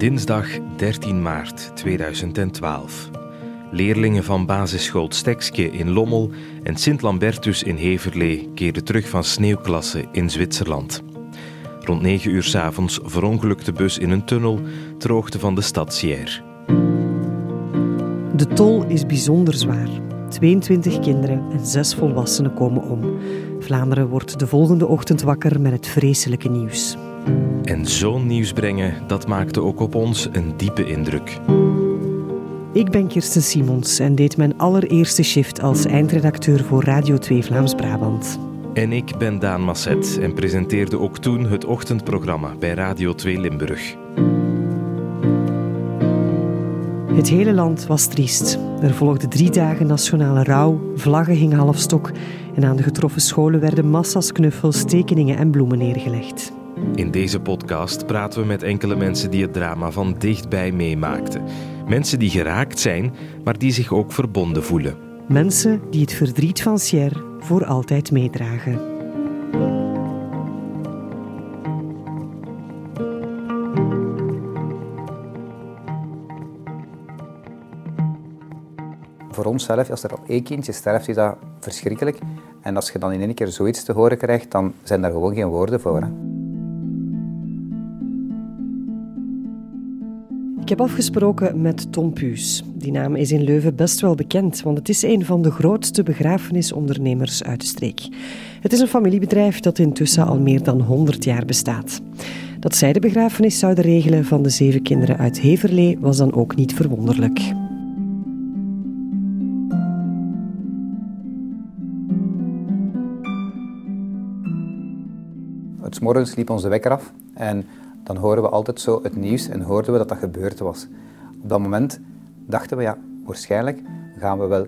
Dinsdag 13 maart 2012. Leerlingen van basisschool Stekske in Lommel en Sint-Lambertus in Heverlee keerden terug van sneeuwklasse in Zwitserland. Rond 9 uur s avonds verongelukte bus in een tunnel ter hoogte van de stad Sierre. De tol is bijzonder zwaar. 22 kinderen en 6 volwassenen komen om. Vlaanderen wordt de volgende ochtend wakker met het vreselijke nieuws. En zo'n nieuws brengen, dat maakte ook op ons een diepe indruk. Ik ben Kirsten Simons en deed mijn allereerste shift als eindredacteur voor Radio 2 Vlaams-Brabant. En ik ben Daan Masset en presenteerde ook toen het ochtendprogramma bij Radio 2 Limburg. Het hele land was triest. Er volgden drie dagen nationale rouw, vlaggen hingen halfstok en aan de getroffen scholen werden massa's knuffels, tekeningen en bloemen neergelegd. In deze podcast praten we met enkele mensen die het drama van dichtbij meemaakten. Mensen die geraakt zijn, maar die zich ook verbonden voelen. Mensen die het verdriet van Sierre voor altijd meedragen. Voor onszelf, als er op één kindje sterft, is dat verschrikkelijk. En als je dan in één keer zoiets te horen krijgt, dan zijn daar gewoon geen woorden voor. Hè. Heb afgesproken met Tom Puus. Die naam is in Leuven best wel bekend, want het is een van de grootste begrafenisondernemers uit de streek. Het is een familiebedrijf dat intussen al meer dan 100 jaar bestaat. Dat zij de begrafenis zouden regelen van de zeven kinderen uit Heverlee was dan ook niet verwonderlijk. Het morgens liep onze wekker af en dan horen we altijd zo het nieuws en hoorden we dat dat gebeurd was. Op dat moment dachten we, ja, waarschijnlijk gaan we wel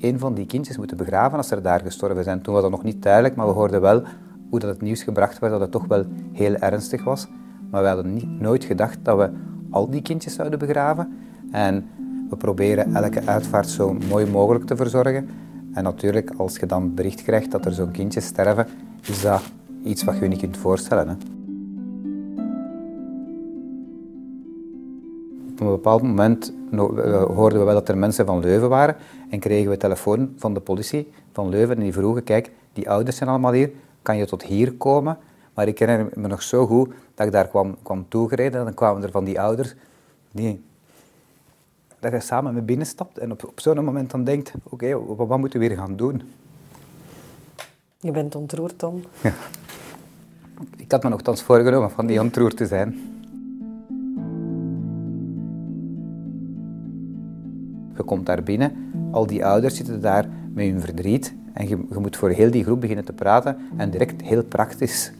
een van die kindjes moeten begraven als ze daar gestorven zijn. Toen was dat nog niet duidelijk, maar we hoorden wel hoe dat het nieuws gebracht werd, dat het toch wel heel ernstig was. Maar we hadden nooit gedacht dat we al die kindjes zouden begraven. En we proberen elke uitvaart zo mooi mogelijk te verzorgen. En natuurlijk, als je dan bericht krijgt dat er zo'n kindje sterven, is dat iets wat je je niet kunt voorstellen. Hè. Op een bepaald moment hoorden we wel dat er mensen van Leuven waren en kregen we telefoon van de politie van Leuven en die vroegen, kijk, die ouders zijn allemaal hier, kan je tot hier komen? Maar ik herinner me nog zo goed dat ik daar kwam, kwam toegereden en dan kwamen er van die ouders die, dat je samen met binnen stapt en op, op zo'n moment dan denkt, oké, wat moeten we hier gaan doen? Je bent ontroerd, Tom. Ja. Ik had me nogthans voorgenomen van die ontroerd te zijn. Je komt daar binnen, al die ouders zitten daar met hun verdriet en je, moet voor heel die groep beginnen te praten en direct heel praktisch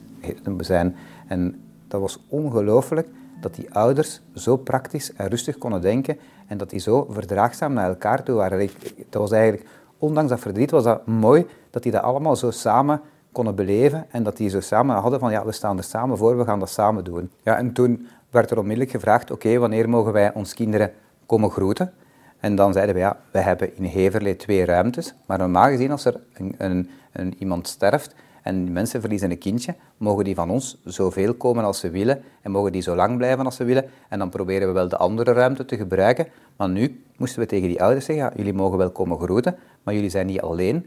zijn. En dat was ongelooflijk dat die ouders zo praktisch en rustig konden denken en dat die zo verdraagzaam naar elkaar toe waren. Dat was eigenlijk, ondanks dat verdriet, was dat mooi dat die dat allemaal zo samen konden beleven en dat die zo samen hadden van ja, we staan er samen voor, we gaan dat samen doen. Ja, en toen werd er onmiddellijk gevraagd, oké, wanneer mogen wij ons kinderen komen groeten? En dan zeiden we, ja, we hebben in Heverlee twee ruimtes, maar normaal gezien als er een, een, iemand sterft en mensen verliezen een kindje, mogen die van ons zoveel komen als ze willen en mogen die zo lang blijven als ze willen. En dan proberen we wel de andere ruimte te gebruiken. Maar nu moesten we tegen die ouders zeggen, jullie mogen wel komen groeten, maar jullie zijn niet alleen.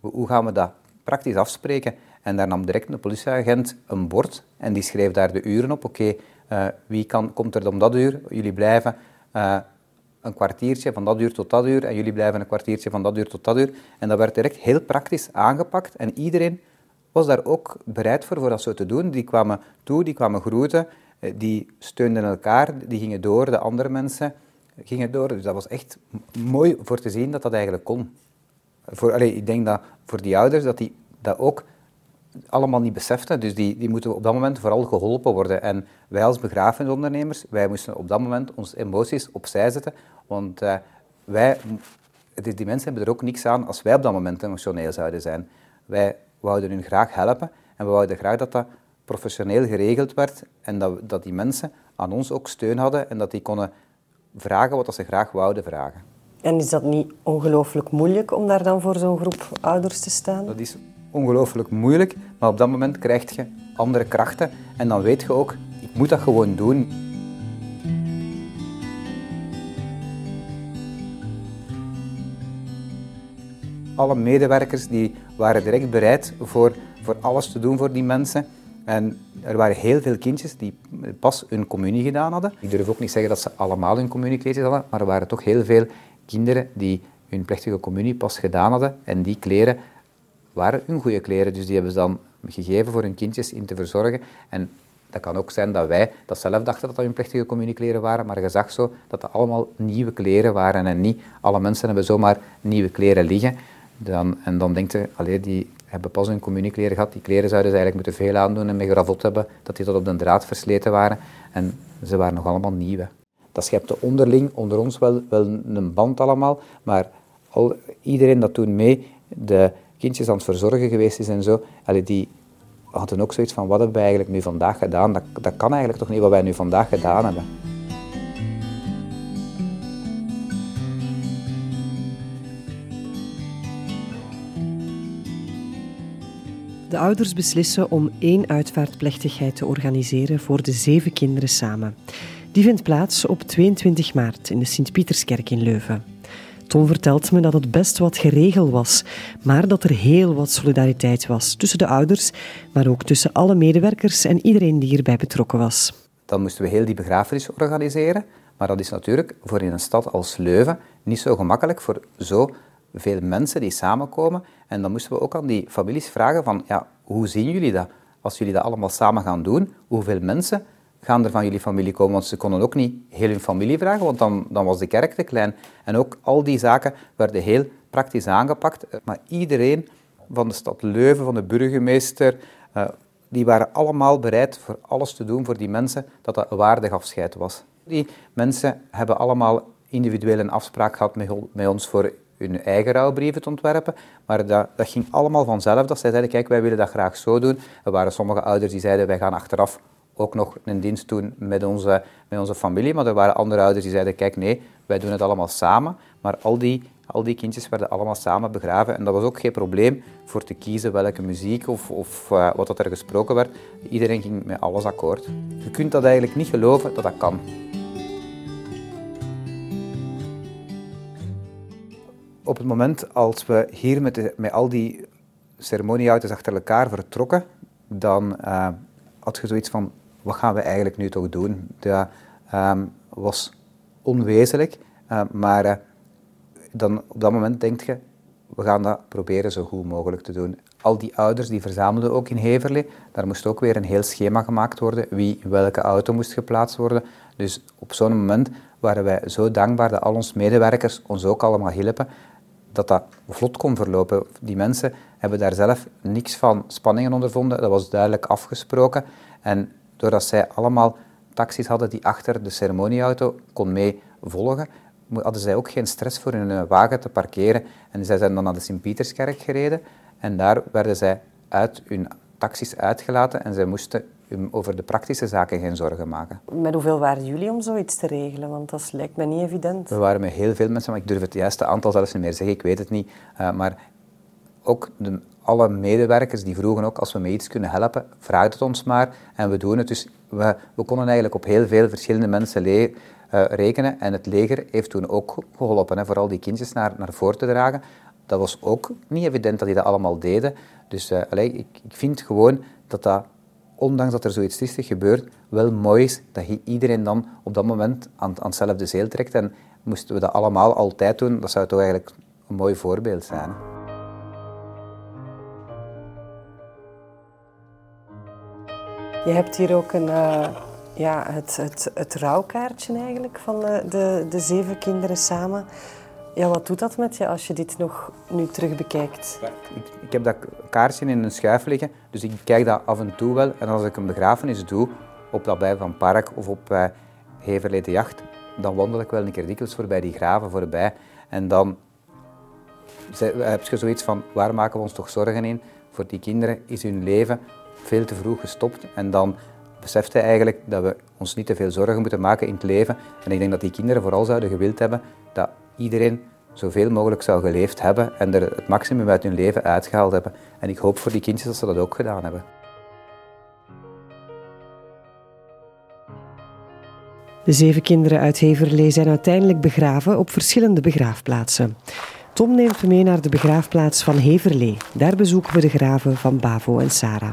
Hoe gaan we dat praktisch afspreken? En daar nam direct een politieagent een bord en die schreef daar de uren op. Oké, uh, wie kan, komt er om dat uur? Jullie blijven... Uh, een kwartiertje van dat uur tot dat uur en jullie blijven een kwartiertje van dat uur tot dat uur. En dat werd direct heel praktisch aangepakt en iedereen was daar ook bereid voor, voor dat zo te doen. Die kwamen toe, die kwamen groeten, eh, die steunden elkaar, die gingen door, de andere mensen gingen door. Dus dat was echt mooi voor te zien dat dat eigenlijk kon. Voor, allez, ik denk dat voor die ouders dat die dat ook allemaal niet beseften. Dus die, die moeten op dat moment vooral geholpen worden. En wij als begrafenisondernemers, wij moesten op dat moment onze emoties opzij zetten. Want uh, wij, die mensen hebben er ook niks aan als wij op dat moment emotioneel zouden zijn. Wij wouden hun graag helpen en we wouden graag dat dat professioneel geregeld werd en dat, dat die mensen aan ons ook steun hadden en dat die konden vragen wat ze graag wouden vragen. En is dat niet ongelooflijk moeilijk om daar dan voor zo'n groep ouders te staan? Dat is ongelooflijk moeilijk, maar op dat moment krijg je andere krachten en dan weet je ook, ik moet dat gewoon doen. Alle medewerkers die waren direct bereid voor, voor alles te doen voor die mensen. En er waren heel veel kindjes die pas hun communie gedaan hadden. Ik durf ook niet zeggen dat ze allemaal hun gedaan hadden, maar er waren toch heel veel kinderen die hun plechtige communie pas gedaan hadden en die kleren waren hun goede kleren, dus die hebben ze dan gegeven voor hun kindjes in te verzorgen. En dat kan ook zijn dat wij dat zelf dachten dat dat hun plechtige communiekleren waren, maar je zag zo dat dat allemaal nieuwe kleren waren en niet alle mensen hebben zomaar nieuwe kleren liggen. Dan, en dan denkt je, die hebben pas hun communiekleren gehad, die kleren zouden ze eigenlijk moeten veel aandoen en mee gravot hebben, dat die tot op de draad versleten waren. En ze waren nog allemaal nieuwe. Dat schepte onderling, onder ons wel, wel een band allemaal, maar al, iedereen dat toen mee de kindjes aan het verzorgen geweest is en zo, allee, die hadden ook zoiets van, wat hebben wij eigenlijk nu vandaag gedaan? Dat, dat kan eigenlijk toch niet wat wij nu vandaag gedaan hebben. De ouders beslissen om één uitvaartplechtigheid te organiseren voor de zeven kinderen samen. Die vindt plaats op 22 maart in de Sint-Pieterskerk in Leuven. Tom vertelt me dat het best wat geregeld was, maar dat er heel wat solidariteit was tussen de ouders, maar ook tussen alle medewerkers en iedereen die hierbij betrokken was. Dan moesten we heel die begrafenis organiseren, maar dat is natuurlijk voor in een stad als Leuven niet zo gemakkelijk voor zo veel mensen die samenkomen. En dan moesten we ook aan die families vragen van, ja, hoe zien jullie dat? Als jullie dat allemaal samen gaan doen, hoeveel mensen gaan er van jullie familie komen? Want ze konden ook niet heel hun familie vragen, want dan, dan was de kerk te klein. En ook al die zaken werden heel praktisch aangepakt. Maar iedereen van de stad Leuven, van de burgemeester, uh, die waren allemaal bereid voor alles te doen voor die mensen, dat dat een waardig afscheid was. Die mensen hebben allemaal individueel een afspraak gehad met, met ons voor hun eigen rouwbrieven te ontwerpen. Maar dat, dat ging allemaal vanzelf. Dat zij zeiden, kijk, wij willen dat graag zo doen. Er waren sommige ouders die zeiden, wij gaan achteraf ook nog een dienst doen met onze, met onze familie. Maar er waren andere ouders die zeiden, kijk, nee, wij doen het allemaal samen. Maar al die, al die kindjes werden allemaal samen begraven. En dat was ook geen probleem voor te kiezen welke muziek of, of uh, wat er gesproken werd. Iedereen ging met alles akkoord. Je kunt dat eigenlijk niet geloven dat dat kan. op het moment als we hier met, de, met al die ceremonieauto's achter elkaar vertrokken, dan uh, had je zoiets van, wat gaan we eigenlijk nu toch doen? Dat um, was onwezenlijk, uh, maar uh, dan op dat moment denk je, we gaan dat proberen zo goed mogelijk te doen. Al die ouders die verzamelden ook in Heverlee, daar moest ook weer een heel schema gemaakt worden, wie in welke auto moest geplaatst worden. Dus op zo'n moment waren wij zo dankbaar dat al onze medewerkers ons ook allemaal hielpen dat dat vlot kon verlopen. Die mensen hebben daar zelf niks van spanningen ondervonden. Dat was duidelijk afgesproken. En doordat zij allemaal taxis hadden die achter de ceremonieauto kon mee volgen, hadden zij ook geen stress voor hun eh, wagen te parkeren. En zij zijn dan naar de Sint-Pieterskerk gereden. En daar werden zij uit hun taxis uitgelaten en zij moesten over de praktische zaken geen zorgen maken. Met hoeveel waren jullie om zoiets te regelen? Want dat lijkt me niet evident. We waren met heel veel mensen, maar ik durf het juiste aantal zelfs niet meer zeggen, ik weet het niet. Uh, maar ook de, alle medewerkers die vroegen ook, als we met iets kunnen helpen, vraag het ons maar. En we doen het. Dus we, we konden eigenlijk op heel veel verschillende mensen le uh, rekenen. En het leger heeft toen ook geholpen, hè, vooral die kindjes naar, naar voren te dragen. Dat was ook niet evident dat die dat allemaal deden. Dus uh, ik, ik vind gewoon dat dat ondanks dat er zoiets triestig gebeurt, wel mooi is dat iedereen dan op dat moment aan, aan hetzelfde zeel trekt. En moesten we dat allemaal altijd doen, dat zou toch eigenlijk een mooi voorbeeld zijn. Je hebt hier ook een, uh, ja, het, het, het rouwkaartje eigenlijk van de, de, de zeven kinderen samen. Ja, wat doet dat met je als je dit nog nu terug bekijkt? Ik, heb dat kaartje in een schuif liggen, dus ik kijk dat af en toe wel. En als ik een begrafenis doe, op dat bij van Park of op uh, Heverlee Jacht, dan wandel ik wel een keer dikwijls voorbij die graven voorbij. En dan heb je zoiets van, waar maken we ons toch zorgen in? Voor die kinderen is hun leven veel te vroeg gestopt. En dan beseft hij eigenlijk dat we ons niet te veel zorgen moeten maken in het leven. En ik denk dat die kinderen vooral zouden gewild hebben dat iedereen zoveel mogelijk zou geleefd hebben en er het maximum uit hun leven uitgehaald hebben. En ik hoop voor die kindjes dat ze dat ook gedaan hebben. De zeven kinderen uit Heverlee zijn uiteindelijk begraven op verschillende begraafplaatsen. Tom neemt me mee naar de begraafplaats van Heverlee. Daar bezoeken we de graven van Bavo en Sarah.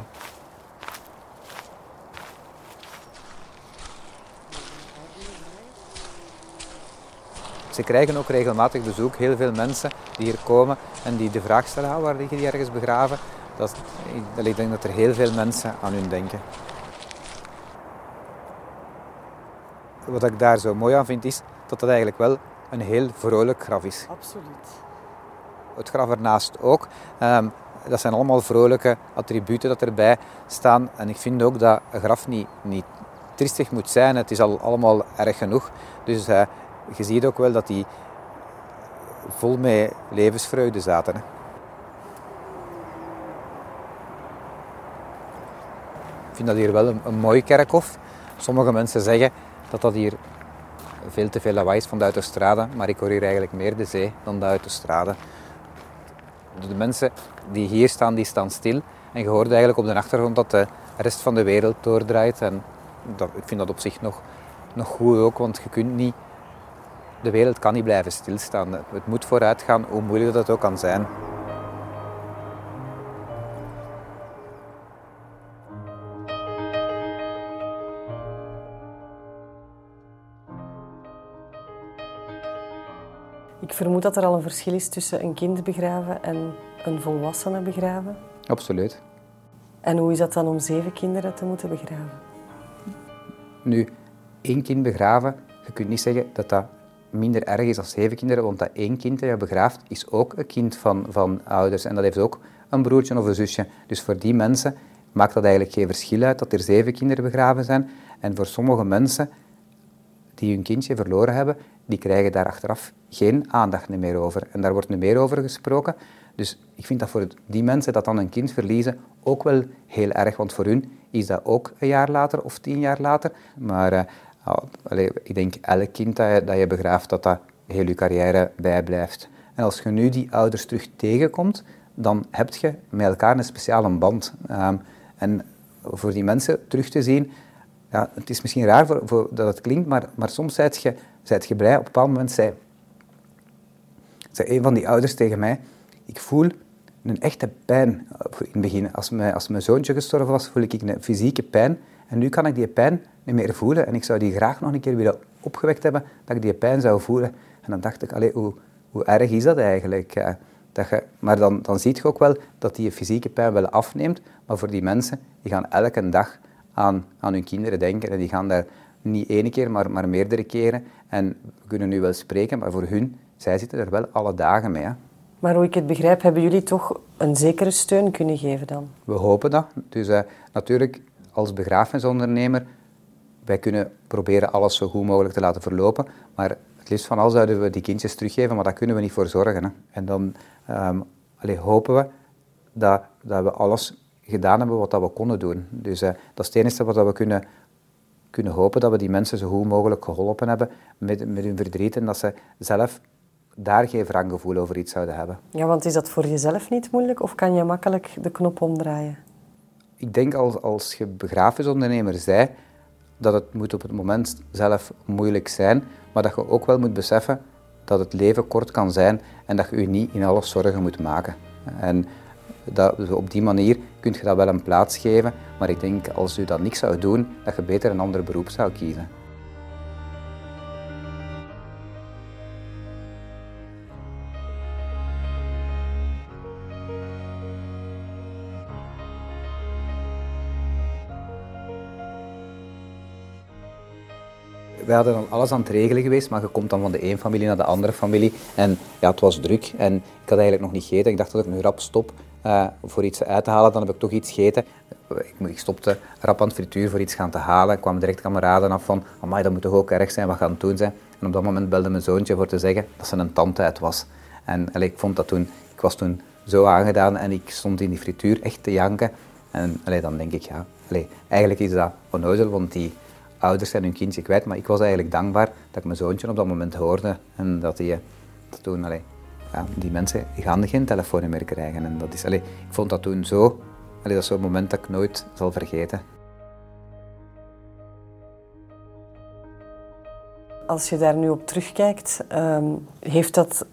Ze krijgen ook regelmatig bezoek, heel veel mensen die hier komen en die de vraag stellen, ah, waar liggen die ergens begraven? Dat, ik denk dat er heel veel mensen aan hun denken. Wat ik daar zo mooi aan vind, is dat dat eigenlijk wel een heel vrolijk graf is. Absoluut. Het graf ernaast ook. Um, dat zijn allemaal vrolijke attributen dat erbij staan. En ik vind ook dat een graf niet, niet triestig moet zijn. Het is al allemaal erg genoeg. Dus uh, je ziet ook wel dat die vol met levensvreugde zaten. Hè. Ik vind dat hier wel een, mooi kerkhof. Sommige mensen zeggen dat dat hier veel te veel lawaai is van de autostrade, maar ik hoor hier eigenlijk meer de zee dan de autostrade. De mensen die hier staan, die staan stil. En je hoort eigenlijk op de achtergrond dat de rest van de wereld doordraait. En dat, ik vind dat op zich nog, nog goed ook, want je kunt niet de wereld kan niet blijven stilstaan. Het moet vooruit gaan, hoe moeilijk dat ook kan zijn. Ik vermoed dat er al een verschil is tussen een kind begraven en een volwassene begraven. Absoluut. En hoe is dat dan om zeven kinderen te moeten begraven? Nu, één kind begraven, je kunt niet zeggen dat dat minder erg is dan zeven kinderen, want dat één kind dat je begraaft is ook een kind van, van ouders en dat heeft ook een broertje of een zusje. Dus voor die mensen maakt dat eigenlijk geen verschil uit dat er zeven kinderen begraven zijn. En voor sommige mensen die hun kindje verloren hebben, die krijgen daar achteraf geen aandacht meer over. En daar wordt nu meer over gesproken. Dus ik vind dat voor die mensen dat dan een kind verliezen ook wel heel erg, want voor hun is dat ook een jaar later of tien jaar later. Maar uh, ik denk elk kind dat je, dat je begraaft, dat dat heel je carrière bijblijft. En als je nu die ouders terug tegenkomt, dan heb je met elkaar een speciale band. Um, en voor die mensen terug te zien, ja, het is misschien raar voor dat het klinkt, maar, maar soms zijt je, zijt je blij. Op een bepaald moment zei, zei een van die ouders tegen mij, ik voel een echte pijn in het begin. Als mijn, als mijn zoontje gestorven was, voel ik een fysieke pijn. En nu kan ik die pijn niet meer voelen. En ik zou die graag nog een keer willen opgewekt hebben, dat ik die pijn zou voelen. En dan dacht ik, allee, hoe, hoe erg is dat eigenlijk? dat je, maar dan, dan zie je ook wel dat die fysieke pijn wel afneemt. Maar voor die mensen, die gaan elke dag aan, aan hun kinderen denken. En die gaan daar niet één keer, maar, maar meerdere keren. En we kunnen nu wel spreken, maar voor hun, zij zitten er wel alle dagen mee. Hè. Maar hoe ik het begrijp, hebben jullie toch een zekere steun kunnen geven dan? We hopen dat. Dus uh, natuurlijk, als begrafenisondernemer, wij kunnen proberen alles zo goed mogelijk te laten verlopen. Maar het liefst van alles zouden we die kindjes teruggeven, maar daar kunnen we niet voor zorgen. Hè. En dan um, hopen we dat, dat we alles gedaan hebben wat dat we konden doen. Dus uh, dat is het enige wat we kunnen, kunnen hopen, dat we die mensen zo goed mogelijk geholpen hebben met, met hun verdriet en dat ze zelf daar geen wranggevoel over iets zouden hebben. Ja, want is dat voor jezelf niet moeilijk of kan je makkelijk de knop omdraaien? Ik denk als, als je begrafenisondernemer zei, dat het moet op het moment zelf moeilijk zijn, maar dat je ook wel moet beseffen dat het leven kort kan zijn en dat je je niet in alles zorgen moet maken. En dat, op die manier kun je dat wel een plaats geven, maar ik denk als u dat niks zou doen, dat je beter een ander beroep zou kiezen. Wij hadden dan alles aan het regelen geweest, maar je komt dan van de ene familie naar de andere familie. En ja, het was druk en ik had eigenlijk nog niet gegeten. Ik dacht dat ik nu rap stop uh, voor iets uit te halen, dan heb ik toch iets gegeten. Ik, ik stopte rap aan het frituur voor iets gaan te halen. Ik kwam direct kameraden af van, amai, dat moet toch ook erg zijn, wat gaan we doen zijn? En op dat moment belde mijn zoontje voor te zeggen dat ze een tand uit was. En allee, ik vond dat toen, ik was toen zo aangedaan en ik stond in die frituur echt te janken. En allee, dan denk ik, ja, eigenlijk is dat onnozel, want die ouders zijn hun kindje kwijt. Maar ik was eigenlijk dankbaar dat ik mijn zoontje op dat moment hoorde en dat hij toen, allee, ja, die mensen gaan geen telefoon meer krijgen. En dat is, allee, ik vond dat toen zo, allee, dat is zo'n moment dat ik nooit zal vergeten. Als je daar nu op terugkijkt, um, heeft dat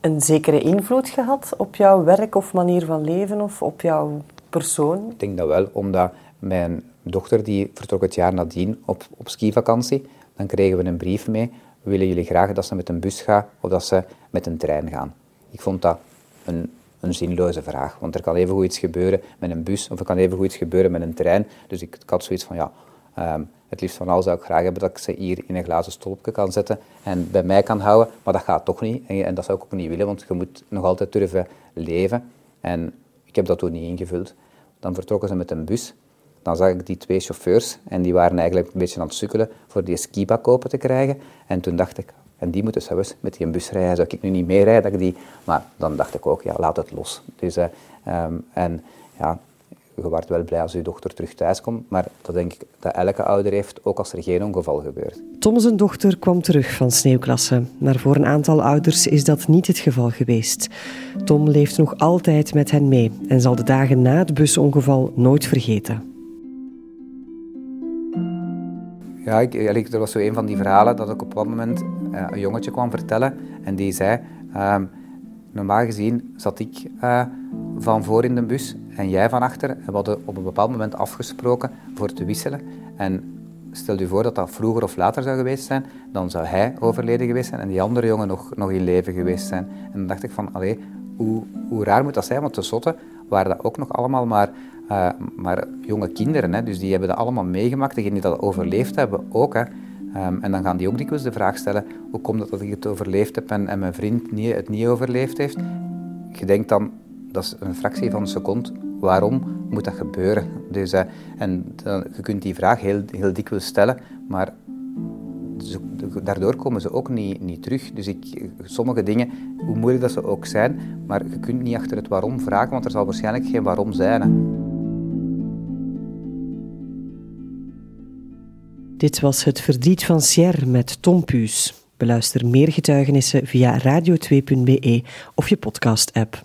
een zekere invloed gehad op jouw werk of manier van leven of op jouw persoon? Ik denk dat wel, omdat mijn dochter die vertrok het jaar nadien op, op skivakantie. Dan kregen we een brief mee. Willen jullie graag dat ze met een bus gaan of dat ze met een trein gaan? Ik vond dat een, een zinloze vraag, want er kan even goed iets gebeuren met een bus of er kan even goed iets gebeuren met een trein. Dus ik, had zoiets van, ja, um, het liefst van al zou ik graag hebben dat ik ze hier in een glazen stolpje kan zetten en bij mij kan houden, maar dat gaat toch niet. En, en dat zou ik ook niet willen, want je moet nog altijd durven leven. En ik heb dat toen niet ingevuld. Dan vertrokken ze met een bus dan zag ik die twee chauffeurs en die waren eigenlijk een beetje aan het sukkelen voor die skibak open te krijgen. En toen dacht ik, en die moeten zelfs met die bus rijden, zou ik nu niet meerijden? Dat ik die... Maar dan dacht ik ook, ja, laat het los. Dus, uh, um, en ja, je wordt wel blij als je dochter terug thuis komt, maar dat denk ik dat elke ouder heeft, ook als er geen ongeval gebeurt. Tom zijn dochter kwam terug van sneeuwklasse, maar voor een aantal ouders is dat niet het geval geweest. Tom leeft nog altijd met hen mee en zal de dagen na het busongeval nooit vergeten. Ja, ik, er was zo een van die verhalen dat ik op een moment uh, een jongetje kwam vertellen en die zei, uh, normaal gezien zat ik uh, van voor in de bus en jij van achter. En we hadden op een bepaald moment afgesproken voor te wisselen. En stel je voor dat dat vroeger of later zou geweest zijn, dan zou hij overleden geweest zijn en die andere jongen nog, nog in leven geweest zijn. En dan dacht ik van, allee, hoe, hoe raar moet dat zijn, want tenslotte waren dat ook nog allemaal maar uh, maar jonge kinderen, hè, dus die hebben dat allemaal meegemaakt. Degenen die dat overleefd hebben ook. Hè. Um, en dan gaan die ook dikwijls de vraag stellen, hoe komt het dat ik het overleefd heb en, mijn vriend niet, het niet overleefd heeft? Je denkt dan, dat is een fractie van een seconde, waarom moet dat gebeuren? Dus, uh, en uh, je kunt die vraag heel, heel dikwijls stellen, maar daardoor komen ze ook niet, niet terug. Dus ik, sommige dingen, hoe moeilijk dat ze ook zijn, maar je kunt niet achter het waarom vragen, want er zal waarschijnlijk geen waarom zijn. Hè. Dit was Het Verdriet van Sierre met Tom Puus. Beluister meer getuigenissen via radio2.be of je podcast-app.